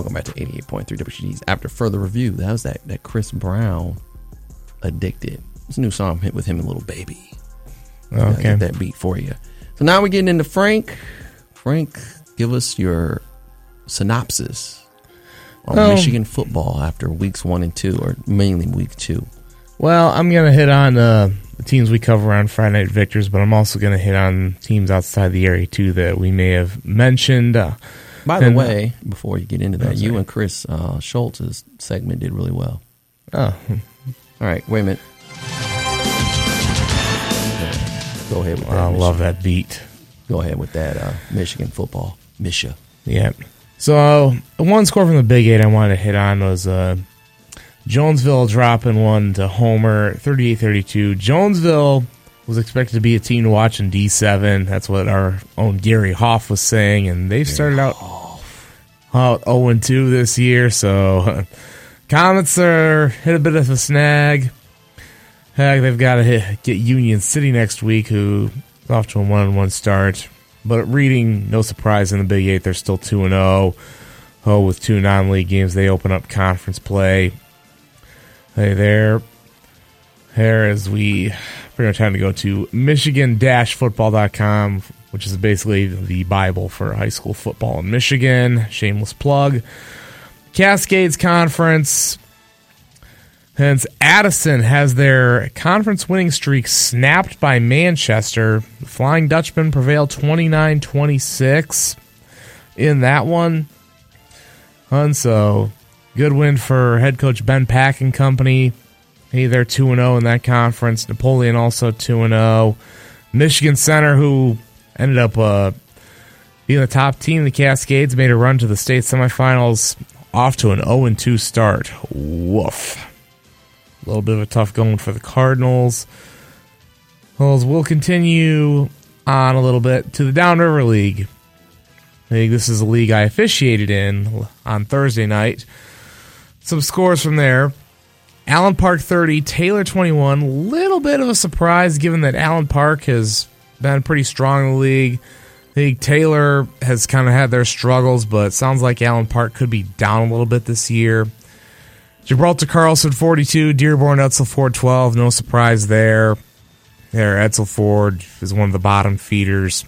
Welcome back to 88.3 WCTs. After further review, that was that, that Chris Brown Addicted. It's a new song hit with him and Lil Baby. Okay. Get that beat for you. So now we're getting into Frank. Frank, give us your synopsis on Oh. Michigan football after weeks one and two, or mainly week two. Well, I'm going to hit on uh, the teams we cover on Friday Night Victors, but I'm also going to hit on teams outside the area, too, that we may have mentioned. Uh, By the And, uh, way, before you get into that, you and Chris uh, Schultz's segment did really well. oh, All right, wait a minute. Go ahead with that. I Michigan. love that beat. Go ahead with that uh, Michigan football. Misha. Yeah. So one score from the Big Eight I wanted to hit on was uh, Jonesville dropping one to Homer, 38-32. Jonesville was expected to be a team to watch in D7. That's what our own Gary Hoff was saying, and they've started out out 0-2 this year. So Comets are hit a bit of a snag. Heck, they've got to get Union City next week, who is off to a one-on-one start. But reading, no surprise in the Big Eight, they're still 2 0. Oh, with two non-league games, they open up conference play. Hey there, there as we pretty much time to go to Michigan-football.com, which is basically the Bible for high school football in Michigan. Shameless plug. Cascades Conference. Hence, Addison has their conference winning streak snapped by Manchester. Flying Dutchman prevailed 29 26 in that one. And so, good win for head coach Ben Pack and company. Hey, they're 2 0 in that conference. Napoleon also 2 0. Michigan Center, who ended up uh, being the top team the Cascades, made a run to the state semifinals off to an 0 2 start. Woof. A little bit of a tough going for the Cardinals. Well, we'll continue on a little bit to the Downriver League. I think this is a league I officiated in on Thursday night. Some scores from there. Allen Park 30, Taylor 21. Little bit of a surprise given that Allen Park has been pretty strong in the league. I think Taylor has kind of had their struggles, but sounds like Allen Park could be down a little bit this year. Gibraltar Carlson 42, Dearborn Edsel Ford 12. No surprise there. There, Edsel Ford is one of the bottom feeders.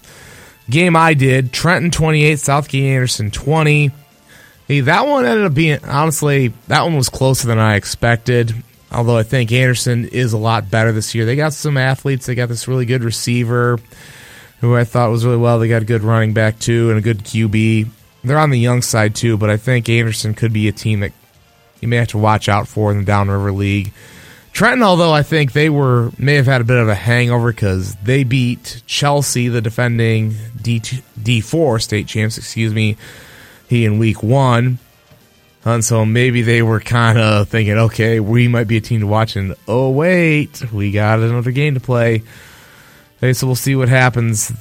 Game I did Trenton 28, Southgate Anderson 20. Hey, that one ended up being, honestly, that one was closer than I expected. Although I think Anderson is a lot better this year. They got some athletes. They got this really good receiver who I thought was really well. They got a good running back, too, and a good QB. They're on the young side, too, but I think Anderson could be a team that you may have to watch out for in the Downriver League. Trenton, although I think they were may have had a bit of a hangover because they beat Chelsea, the defending D D four state champs, excuse me, he in week one, and so maybe they were kind of thinking, okay, we might be a team to watch, and oh wait, we got another game to play. Okay, so we'll see what happens.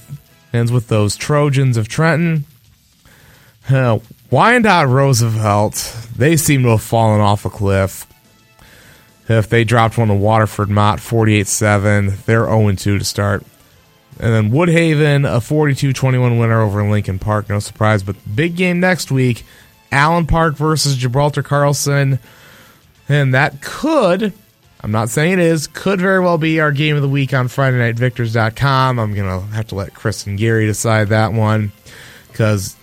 Ends with those Trojans of Trenton. Uh, Wyandotte Roosevelt, they seem to have fallen off a cliff. If they dropped one to Waterford Mott 48 7, they're 0 2 to start. And then Woodhaven, a 42 21 winner over Lincoln Park. No surprise. But big game next week Allen Park versus Gibraltar Carlson. And that could, I'm not saying it is, could very well be our game of the week on Friday Night Victors.com. I'm going to have to let Chris and Gary decide that one because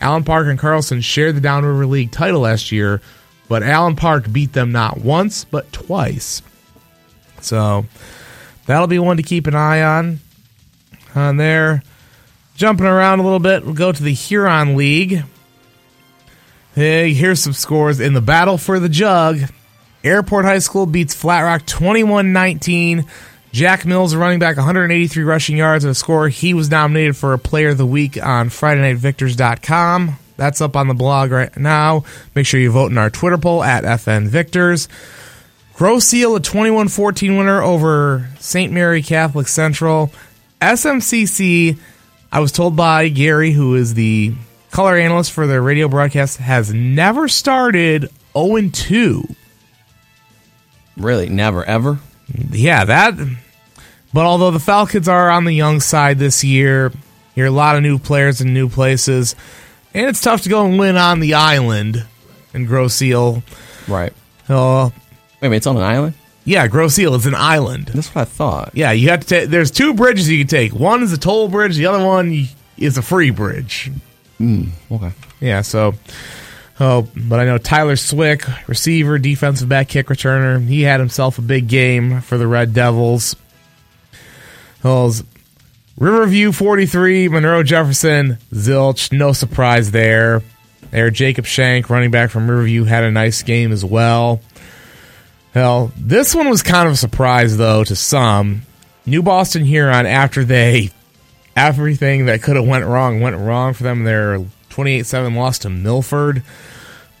Allen Park and Carlson shared the Downriver League title last year, but Allen Park beat them not once, but twice. So that'll be one to keep an eye on on there. Jumping around a little bit, we'll go to the Huron League. Hey, here's some scores in the battle for the jug. Airport High School beats Flat Rock 21 19. Jack Mills, running back, 183 rushing yards and a score. He was nominated for a Player of the Week on FridayNightVictors.com. That's up on the blog right now. Make sure you vote in our Twitter poll at FN Victors. Grosse Ile, a 21 14 winner over St. Mary Catholic Central. SMCC, I was told by Gary, who is the color analyst for the radio broadcast, has never started 0 2. Really, never ever. Yeah, that. But although the Falcons are on the young side this year, you're a lot of new players in new places, and it's tough to go and win on the island in Grosse Ile. Right. Uh, Wait it's on an island. yeah, Grosse Ile is an island. That's what I thought. Yeah, you have to take. There's two bridges you can take. One is a toll bridge. The other one is a free bridge. Mm. Okay. Yeah. So, oh, but I know Tyler Swick, receiver, defensive back, kick returner. He had himself a big game for the Red Devils. Oh, Riverview 43, Monroe Jefferson, Zilch. No surprise there. There, Jacob Shank, running back from Riverview, had a nice game as well. Hell, this one was kind of a surprise though to some. New Boston Huron after they everything that could have went wrong went wrong for them. Their 28-7 loss to Milford.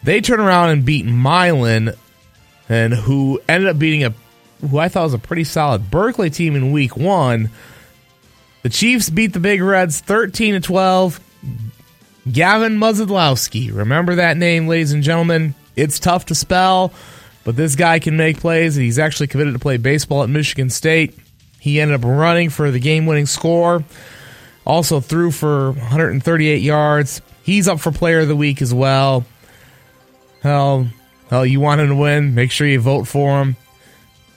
They turn around and beat Milan, and who ended up beating a who I thought was a pretty solid Berkeley team in week one. The Chiefs beat the Big Reds 13 to 12. Gavin Muzadlowski. Remember that name, ladies and gentlemen. It's tough to spell, but this guy can make plays. He's actually committed to play baseball at Michigan State. He ended up running for the game winning score. Also threw for 138 yards. He's up for player of the week as well. Hell, hell, you want him to win? Make sure you vote for him.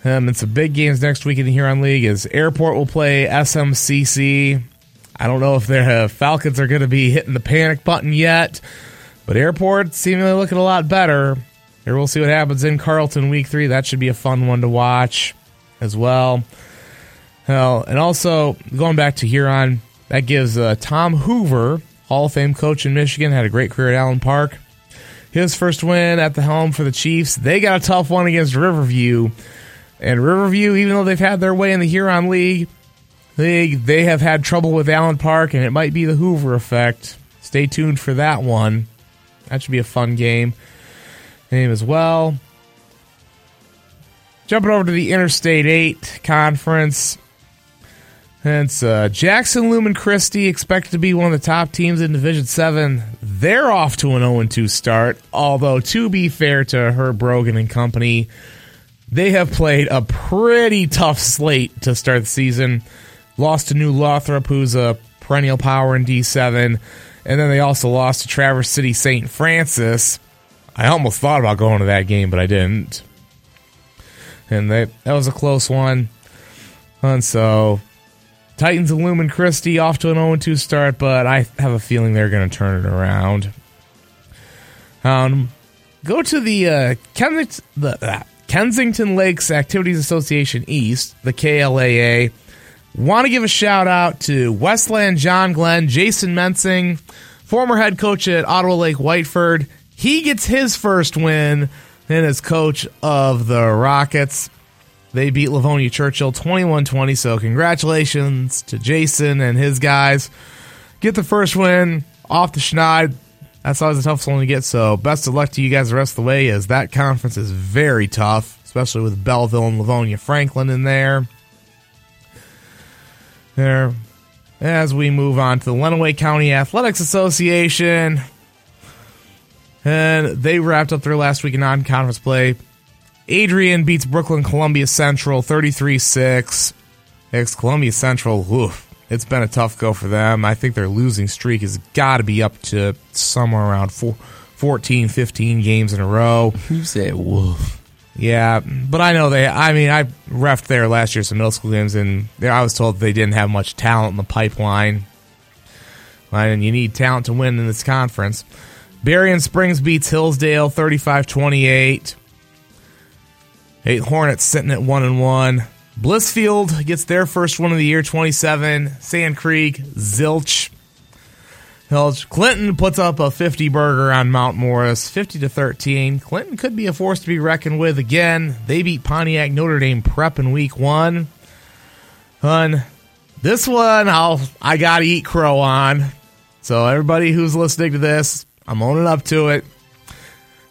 Um, and some big games next week in the Huron League is Airport will play SMCC. I don't know if the uh, Falcons are going to be hitting the panic button yet, but Airport seemingly looking a lot better. Here we'll see what happens in Carleton week three. That should be a fun one to watch as well. Hell, and also going back to Huron, that gives uh, Tom Hoover, Hall of Fame coach in Michigan, had a great career at Allen Park. His first win at the helm for the Chiefs. They got a tough one against Riverview. And Riverview, even though they've had their way in the Huron League, they they have had trouble with Allen Park, and it might be the Hoover effect. Stay tuned for that one. That should be a fun game. Game as well. Jumping over to the Interstate 8 conference. It's uh, Jackson Lumen Christi expected to be one of the top teams in Division 7. They're off to an 0 2 start, although, to be fair to Herb Brogan and company, they have played a pretty tough slate to start the season. Lost to New Lothrop, who's a perennial power in D7, and then they also lost to Traverse City St. Francis. I almost thought about going to that game, but I didn't. And they, that was a close one. And so, Titans and Lumen Christi off to an 0 2 start, but I have a feeling they're going to turn it around. Um, go to the uh, the, uh, Kensington Lakes Activities Association East, the KLAA. Want to give a shout out to Westland John Glenn, Jason Mensing, former head coach at Ottawa Lake Whiteford. He gets his first win and as coach of the Rockets. They beat Livonia Churchill 21 20. So, congratulations to Jason and his guys. Get the first win off the Schneid. That's always a tough one to get. So, best of luck to you guys the rest of the way, as that conference is very tough, especially with Belleville and Livonia Franklin in there. There. As we move on to the Lenawee County Athletics Association. And they wrapped up their last week in non conference play. Adrian beats Brooklyn Columbia Central 33 6. Ex Columbia Central, oof. it's been a tough go for them. I think their losing streak has got to be up to somewhere around four, 14, 15 games in a row. You said woof. Yeah, but I know they. I mean, I refed there last year some middle school games, and there I was told they didn't have much talent in the pipeline. And you need talent to win in this conference. Berrien Springs beats Hillsdale 35-28. Eight Hornets sitting at one and one. Blissfield gets their first one of the year, 27. Sand Creek, Zilch. Clinton puts up a 50 burger on Mount Morris, 50 to 13. Clinton could be a force to be reckoned with again. They beat Pontiac Notre Dame Prep in week one. Hun, this one I'll I gotta eat crow on. So everybody who's listening to this, I'm owning up to it.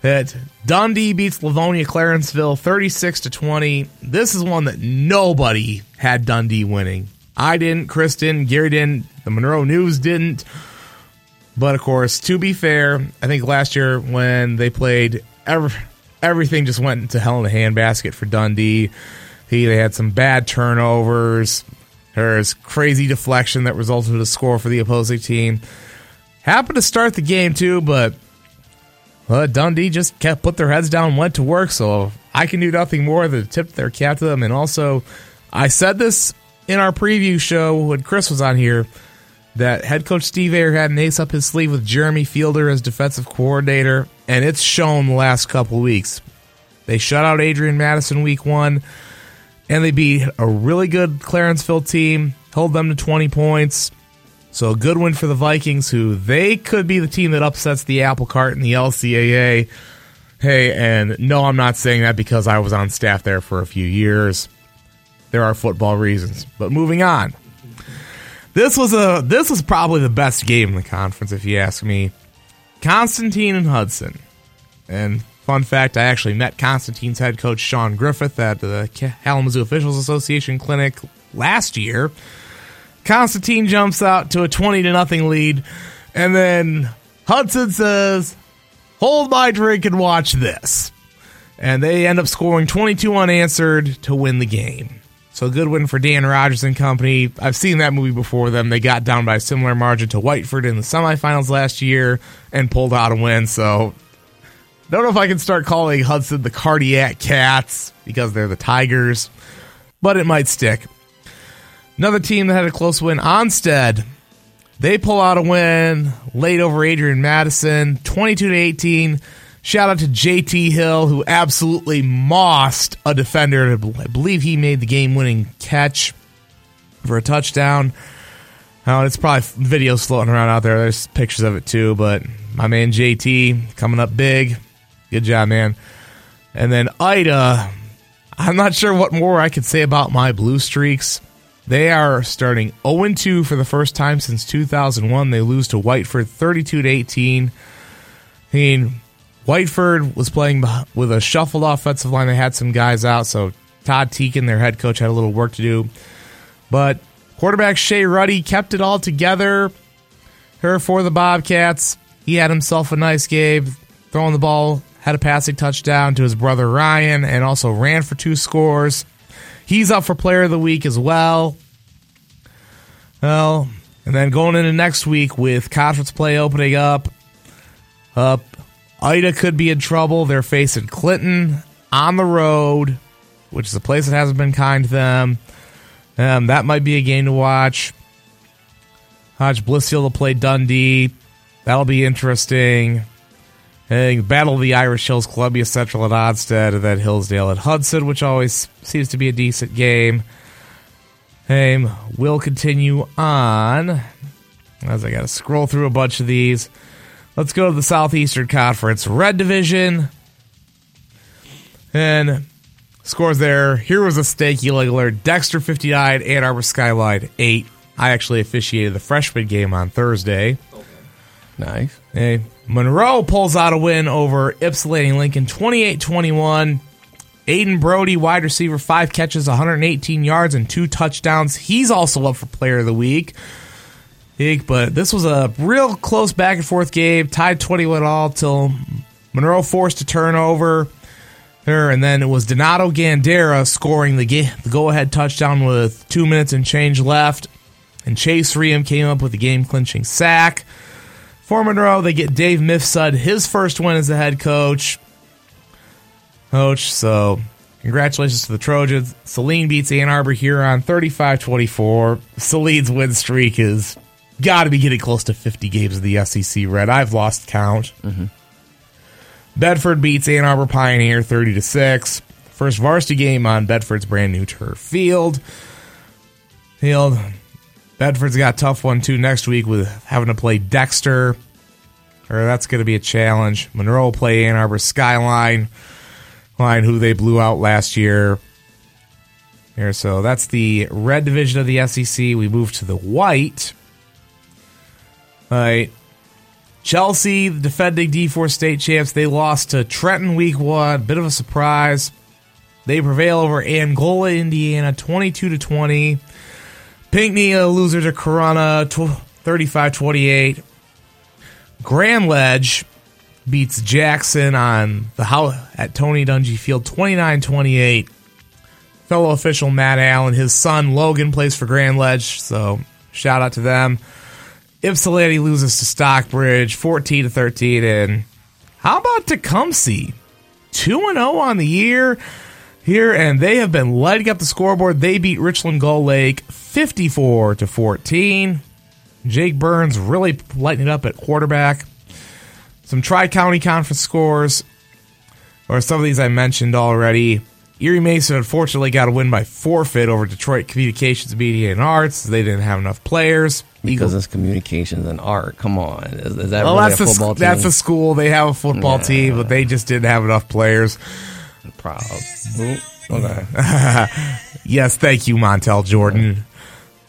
That Dundee beats Livonia Clarenceville 36 to 20. This is one that nobody had Dundee winning. I didn't, Chris didn't, Gary didn't, the Monroe News didn't. But of course, to be fair, I think last year when they played, every, everything just went into hell in a handbasket for Dundee. He, they had some bad turnovers. There's crazy deflection that resulted in a score for the opposing team. Happened to start the game too, but well, Dundee just kept put their heads down and went to work. So I can do nothing more than tip their cap to them. And also, I said this in our preview show when Chris was on here that head coach Steve Ayer had an ace up his sleeve with Jeremy Fielder as defensive coordinator, and it's shown the last couple weeks. They shut out Adrian Madison week one, and they beat a really good Clarenceville team, held them to 20 points. So a good win for the Vikings, who they could be the team that upsets the apple cart in the LCAA. Hey, and no, I'm not saying that because I was on staff there for a few years. There are football reasons. But moving on. This was a this was probably the best game in the conference, if you ask me. Constantine and Hudson. And fun fact, I actually met Constantine's head coach Sean Griffith at the Kalamazoo Officials Association clinic last year. Constantine jumps out to a 20 to nothing lead, and then Hudson says, Hold my drink and watch this. And they end up scoring 22 unanswered to win the game. So a good win for Dan Rogers and company. I've seen that movie before them. They got down by a similar margin to Whiteford in the semifinals last year and pulled out a win. So don't know if I can start calling Hudson the cardiac cats because they're the Tigers, but it might stick. Another team that had a close win, Onsted. They pull out a win late over Adrian Madison, 22 to 18. Shout out to JT Hill, who absolutely mossed a defender. I believe he made the game winning catch for a touchdown. Oh, it's probably videos floating around out there. There's pictures of it too, but my man JT coming up big. Good job, man. And then Ida, I'm not sure what more I could say about my blue streaks. They are starting 0 2 for the first time since 2001. They lose to Whiteford 32 to 18. I mean, Whiteford was playing with a shuffled offensive line. They had some guys out, so Todd Teakin, their head coach, had a little work to do. But quarterback Shea Ruddy kept it all together. Her for the Bobcats. He had himself a nice game, throwing the ball, had a passing touchdown to his brother Ryan, and also ran for two scores. He's up for player of the week as well. Well, and then going into next week with conference play opening up, up, Ida could be in trouble. They're facing Clinton on the road, which is a place that hasn't been kind to them. Um, that might be a game to watch. Hodge Blissfield will play Dundee. That'll be interesting. Hey, Battle of the Irish Hills, Columbia Central at Onsted, and then Hillsdale at Hudson, which always seems to be a decent game. Hey, we'll continue on as I got to scroll through a bunch of these. Let's go to the Southeastern Conference Red Division. And scores there. Here was a steak alert. Dexter 59, Ann Arbor Skyline 8. I actually officiated the freshman game on Thursday. Nice. Hey, Monroe pulls out a win over Ypsilanti Lincoln 28 21. Aiden Brody, wide receiver, five catches, 118 yards, and two touchdowns. He's also up for player of the week. But this was a real close back and forth game, tied 21 all till Monroe forced a turnover. There, and then it was Donato Gandera scoring the, the go ahead touchdown with two minutes and change left. and Chase Ream came up with the game clinching sack. For Monroe, they get Dave Mifsud, his first win as the head coach. Coach, so congratulations to the Trojans. Saline beats Ann Arbor Huron 35 24. Saline's win streak is got to be getting close to 50 games of the SEC Red. I've lost count. Mm-hmm. Bedford beats Ann Arbor Pioneer 30 to 6. First varsity game on Bedford's brand new turf field. Field. Bedford's got a tough one too next week with having to play Dexter. Or that's going to be a challenge. Monroe will play Ann Arbor Skyline, line who they blew out last year. Here, so that's the red division of the SEC. We move to the white. All right. Chelsea, the defending D4 state champs, they lost to Trenton week one. Bit of a surprise. They prevail over Angola, Indiana, 22 to 20. Pinckney, a loser to Corunna, 35 28. Grand Ledge beats Jackson on the house at Tony Dungy Field 29 28. Fellow official Matt Allen, his son Logan plays for Grand Ledge, so shout out to them. Ypsilanti loses to Stockbridge 14 to 13. And how about Tecumseh? 2 0 on the year here, and they have been lighting up the scoreboard. They beat Richland Gull Lake 54 to 14. Jake Burns really lighting it up at quarterback. Some Tri County Conference scores, or some of these I mentioned already. Erie Mason unfortunately got a win by forfeit over Detroit Communications, Media, and Arts. They didn't have enough players. Because it's communications and art. Come on, is, is that Well, really that's a the football sc- that's team? a school. They have a football Yeah. team, but they just didn't have enough players. Proud. Ooh, okay. Yes, thank you, Montel Jordan.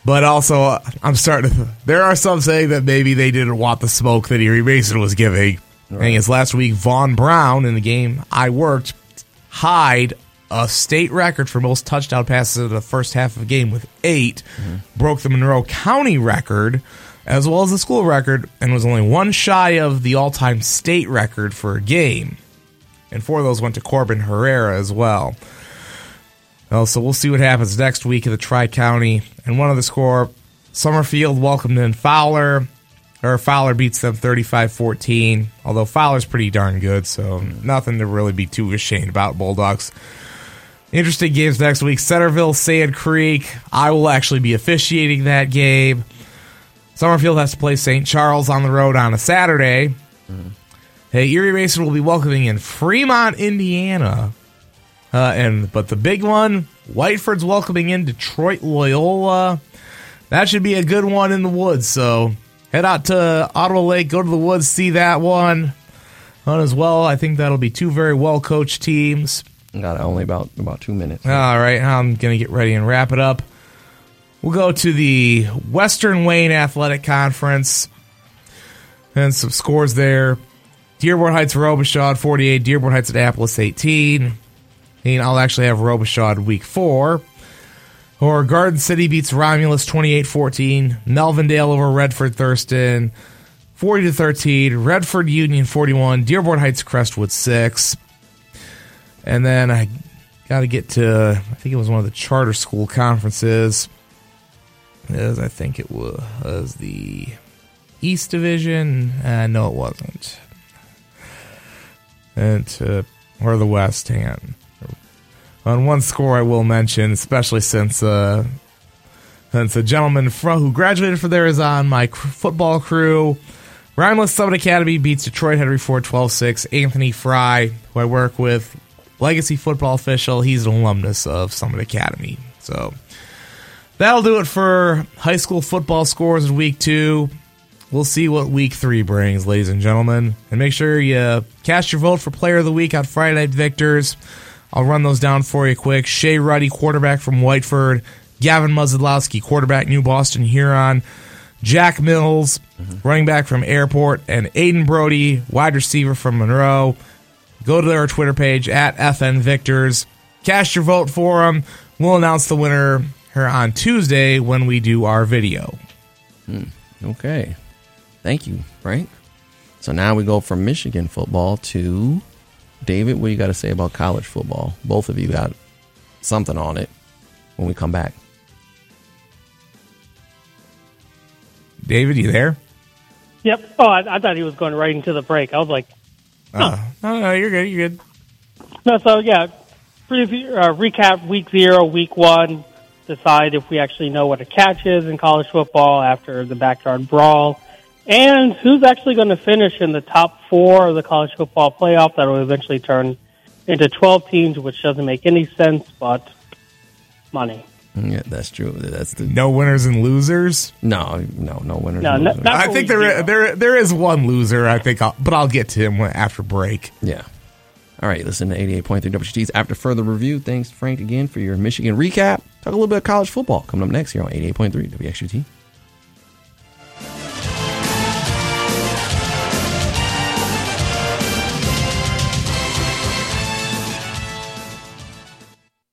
But also, uh, I'm starting to. There are some saying that maybe they didn't want the smoke that Erie Mason was giving. I think it's last week, Vaughn Brown in the game I worked, Hyde, a state record for most touchdown passes in the first half of a game with 8 broke the Monroe County record as well as the school record, and was only one shy of the all time state record for a game. And four of those went to Corbin Herrera as well. Well, so we'll see what happens next week in the Tri County. And one of the score Summerfield welcomed in Fowler. Or Fowler beats them 35 14. Although Fowler's pretty darn good, so nothing to really be too ashamed about, Bulldogs. Interesting games next week. Centerville, Sand Creek. I will actually be officiating that game. Summerfield has to play St. Charles on the road on a Saturday. Hey, Erie Mason will be welcoming in Fremont, Indiana. Uh, and but the big one, Whiteford's welcoming in Detroit Loyola. That should be a good one in the woods. So head out to Ottawa Lake, go to the woods, see that one. On as well, I think that'll be two very well coached teams. Got only about about two minutes. All right, I'm gonna get ready and wrap it up. We'll go to the Western Wayne Athletic Conference and some scores there. Dearborn Heights Robichaud 48, Dearborn Heights Annapolis 18. And I'll actually have Robichaud week four. Or Garden City beats Romulus 28-14. Melvindale over Redford Thurston 40 to 13. Redford Union 41. Dearborn Heights Crestwood 6. And then I got to get to, I think it was one of the charter school conferences. As I think it was the East Division. Uh, no, it wasn't. And uh, or the West hand. On one score, I will mention, especially since uh, since a gentleman who graduated from there is on my cr- football crew. Rhineland Summit Academy beats Detroit Henry Ford 12 6. Anthony Fry, who I work with, legacy football official. He's an alumnus of Summit Academy. So that'll do it for high school football scores in week two. We'll see what week three brings, ladies and gentlemen. And make sure you cast your vote for player of the week on Friday Night Victors. I'll run those down for you quick. Shea Ruddy, quarterback from Whiteford. Gavin Muzadlowski, quarterback, New Boston Huron. Jack Mills, mm-hmm. running back from Airport. And Aiden Brody, wide receiver from Monroe. Go to our Twitter page at FN Victors. Cast your vote for them. We'll announce the winner here on Tuesday when we do our video. Hmm. Okay. Thank you, Frank. So now we go from Michigan football to David. What you got to say about college football? Both of you got something on it when we come back. David, you there? Yep. Oh, I, I thought he was going right into the break. I was like, Uh, no, no, you're good. You're good. no. So yeah, preview, uh, recap week zero, week one. Decide if we actually know what a catch is in college football after the backyard brawl, and who's actually going to finish in the top four of the college football playoff that will eventually turn into twelve teams, which doesn't make any sense, but money. Yeah, that's true. That's the No winners and losers. no, no, no winners. No, no no- losers. I think week there there there is one loser. I think, I'll, but I'll get to him after break. Yeah. All right, listen to 88.3 WGTs. After further review, thanks, Frank, again for your Michigan recap. Talk a little bit of college football coming up next here on 88.3 WXUT.